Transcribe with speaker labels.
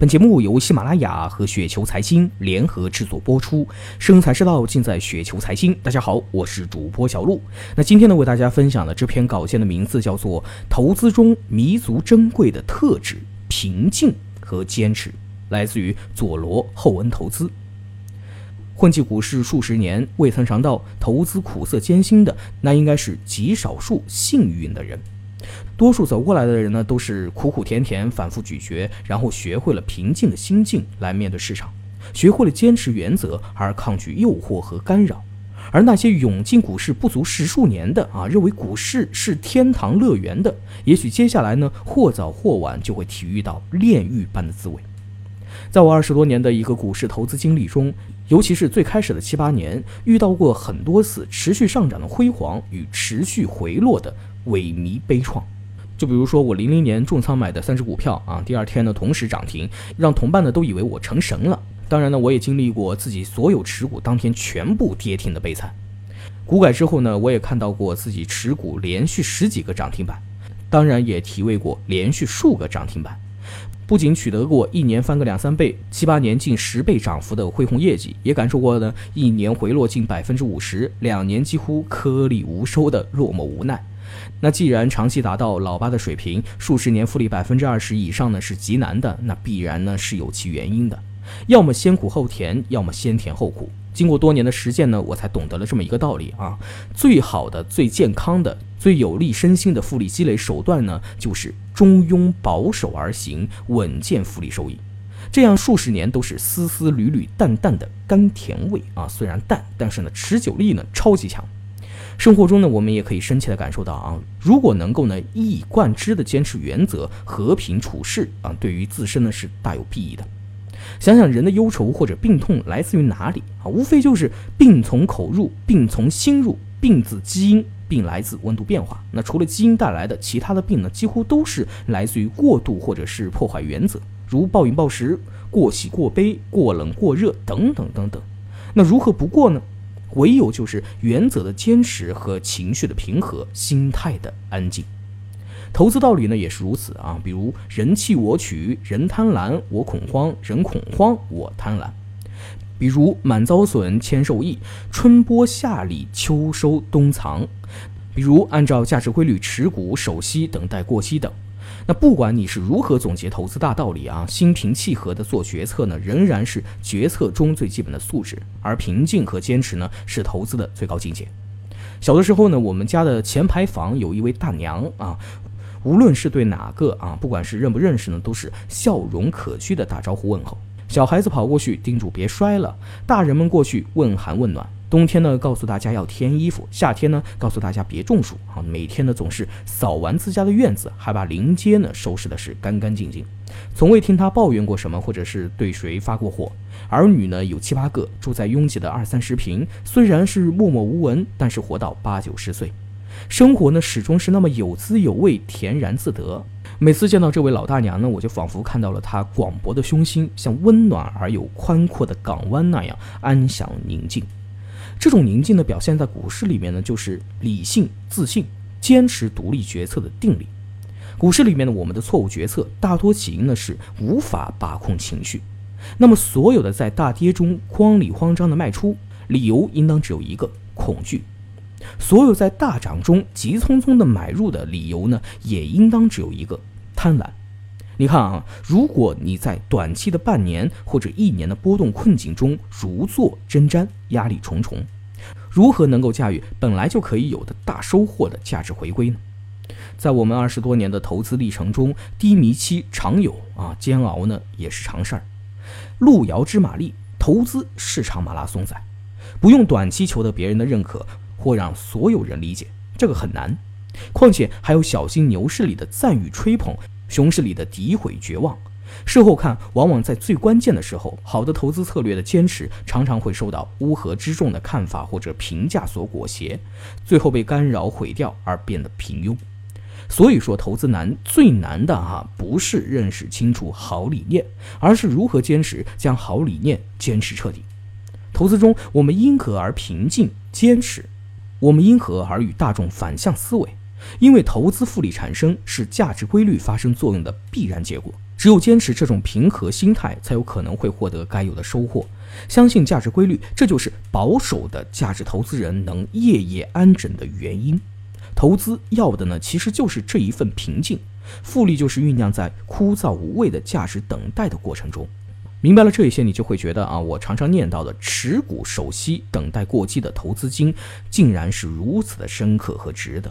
Speaker 1: 本节目由喜马拉雅和雪球财经联合制作播出，生财之道尽在雪球财经。大家好，我是主播小璐。那今天呢，为大家分享的这篇稿件的名字叫做《投资中弥足珍贵的特质：平静和坚持》，来自于佐罗厚恩投资。混迹股市数十年，未曾尝到投资苦涩艰辛的，那应该是极少数幸运的人。多数走过来的人呢，都是苦苦甜甜，反复咀嚼，然后学会了平静的心境来面对市场，学会了坚持原则而抗拒诱惑和干扰。而那些涌进股市不足十数年的啊，认为股市是天堂乐园的，也许接下来呢，或早或晚就会体遇到炼狱般的滋味。在我二十多年的一个股市投资经历中，尤其是最开始的七八年，遇到过很多次持续上涨的辉煌与持续回落的萎靡悲怆。就比如说我零零年重仓买的三只股票啊，第二天呢同时涨停，让同伴呢都以为我成神了。当然呢，我也经历过自己所有持股当天全部跌停的悲惨。股改之后呢，我也看到过自己持股连续十几个涨停板，当然也体味过连续数个涨停板。不仅取得过一年翻个两三倍、七八年近十倍涨幅的恢宏业绩，也感受过呢一年回落近百分之五十，两年几乎颗粒无收的落寞无奈。那既然长期达到老八的水平，数十年复利百分之二十以上呢是极难的，那必然呢是有其原因的，要么先苦后甜，要么先甜后苦。经过多年的实践呢，我才懂得了这么一个道理啊，最好的、最健康的、最有利身心的复利积累手段呢，就是中庸保守而行，稳健复利收益，这样数十年都是丝丝缕缕、淡淡的甘甜味啊，虽然淡，但是呢持久力呢超级强。生活中呢，我们也可以深切的感受到啊，如果能够呢一以贯之的坚持原则，和平处事啊，对于自身呢是大有裨益的。想想人的忧愁或者病痛来自于哪里啊？无非就是病从口入，病从心入，病自基因，病来自温度变化。那除了基因带来的其他的病呢，几乎都是来自于过度或者是破坏原则，如暴饮暴食、过喜过悲、过冷过热等等等等。那如何不过呢？唯有就是原则的坚持和情绪的平和，心态的安静。投资道理呢也是如此啊，比如人气我取，人贪婪我恐慌，人恐慌我贪婪。比如满遭损，谦受益，春播夏理，秋收冬藏。比如按照价值规律持股守息，等待过期等。那不管你是如何总结投资大道理啊，心平气和的做决策呢，仍然是决策中最基本的素质。而平静和坚持呢，是投资的最高境界。小的时候呢，我们家的前排房有一位大娘啊，无论是对哪个啊，不管是认不认识呢，都是笑容可掬的打招呼问候。小孩子跑过去叮嘱别摔了，大人们过去问寒问暖。冬天呢，告诉大家要添衣服；夏天呢，告诉大家别中暑啊。每天呢，总是扫完自家的院子，还把临街呢收拾的是干干净净，从未听他抱怨过什么，或者是对谁发过火。儿女呢有七八个，住在拥挤的二三十平，虽然是默默无闻，但是活到八九十岁，生活呢始终是那么有滋有味，恬然自得。每次见到这位老大娘呢，我就仿佛看到了她广博的胸心，像温暖而又宽阔的港湾那样安详宁静。这种宁静的表现在股市里面呢，就是理性、自信、坚持独立决策的定力。股市里面呢，我们的错误决策大多起因呢是无法把控情绪。那么，所有的在大跌中慌里慌张的卖出，理由应当只有一个：恐惧；所有在大涨中急匆匆的买入的理由呢，也应当只有一个：贪婪。你看啊，如果你在短期的半年或者一年的波动困境中如坐针毡，压力重重，如何能够驾驭本来就可以有的大收获的价值回归呢？在我们二十多年的投资历程中，低迷期常有啊，煎熬呢也是常事儿。路遥知马力，投资是场马拉松赛，不用短期求得别人的认可或让所有人理解，这个很难。况且还要小心牛市里的赞誉吹捧。熊市里的诋毁、绝望，事后看，往往在最关键的时候，好的投资策略的坚持，常常会受到乌合之众的看法或者评价所裹挟，最后被干扰、毁掉而变得平庸。所以说，投资难，最难的哈，不是认识清楚好理念，而是如何坚持将好理念坚持彻底。投资中，我们因何而平静坚持？我们因何而与大众反向思维？因为投资复利产生是价值规律发生作用的必然结果，只有坚持这种平和心态，才有可能会获得该有的收获。相信价值规律，这就是保守的价值投资人能夜夜安枕的原因。投资要的呢，其实就是这一份平静。复利就是酝酿在枯燥无味的价值等待的过程中。明白了这一些，你就会觉得啊，我常常念叨的持股守息、等待过期的投资金，竟然是如此的深刻和值得。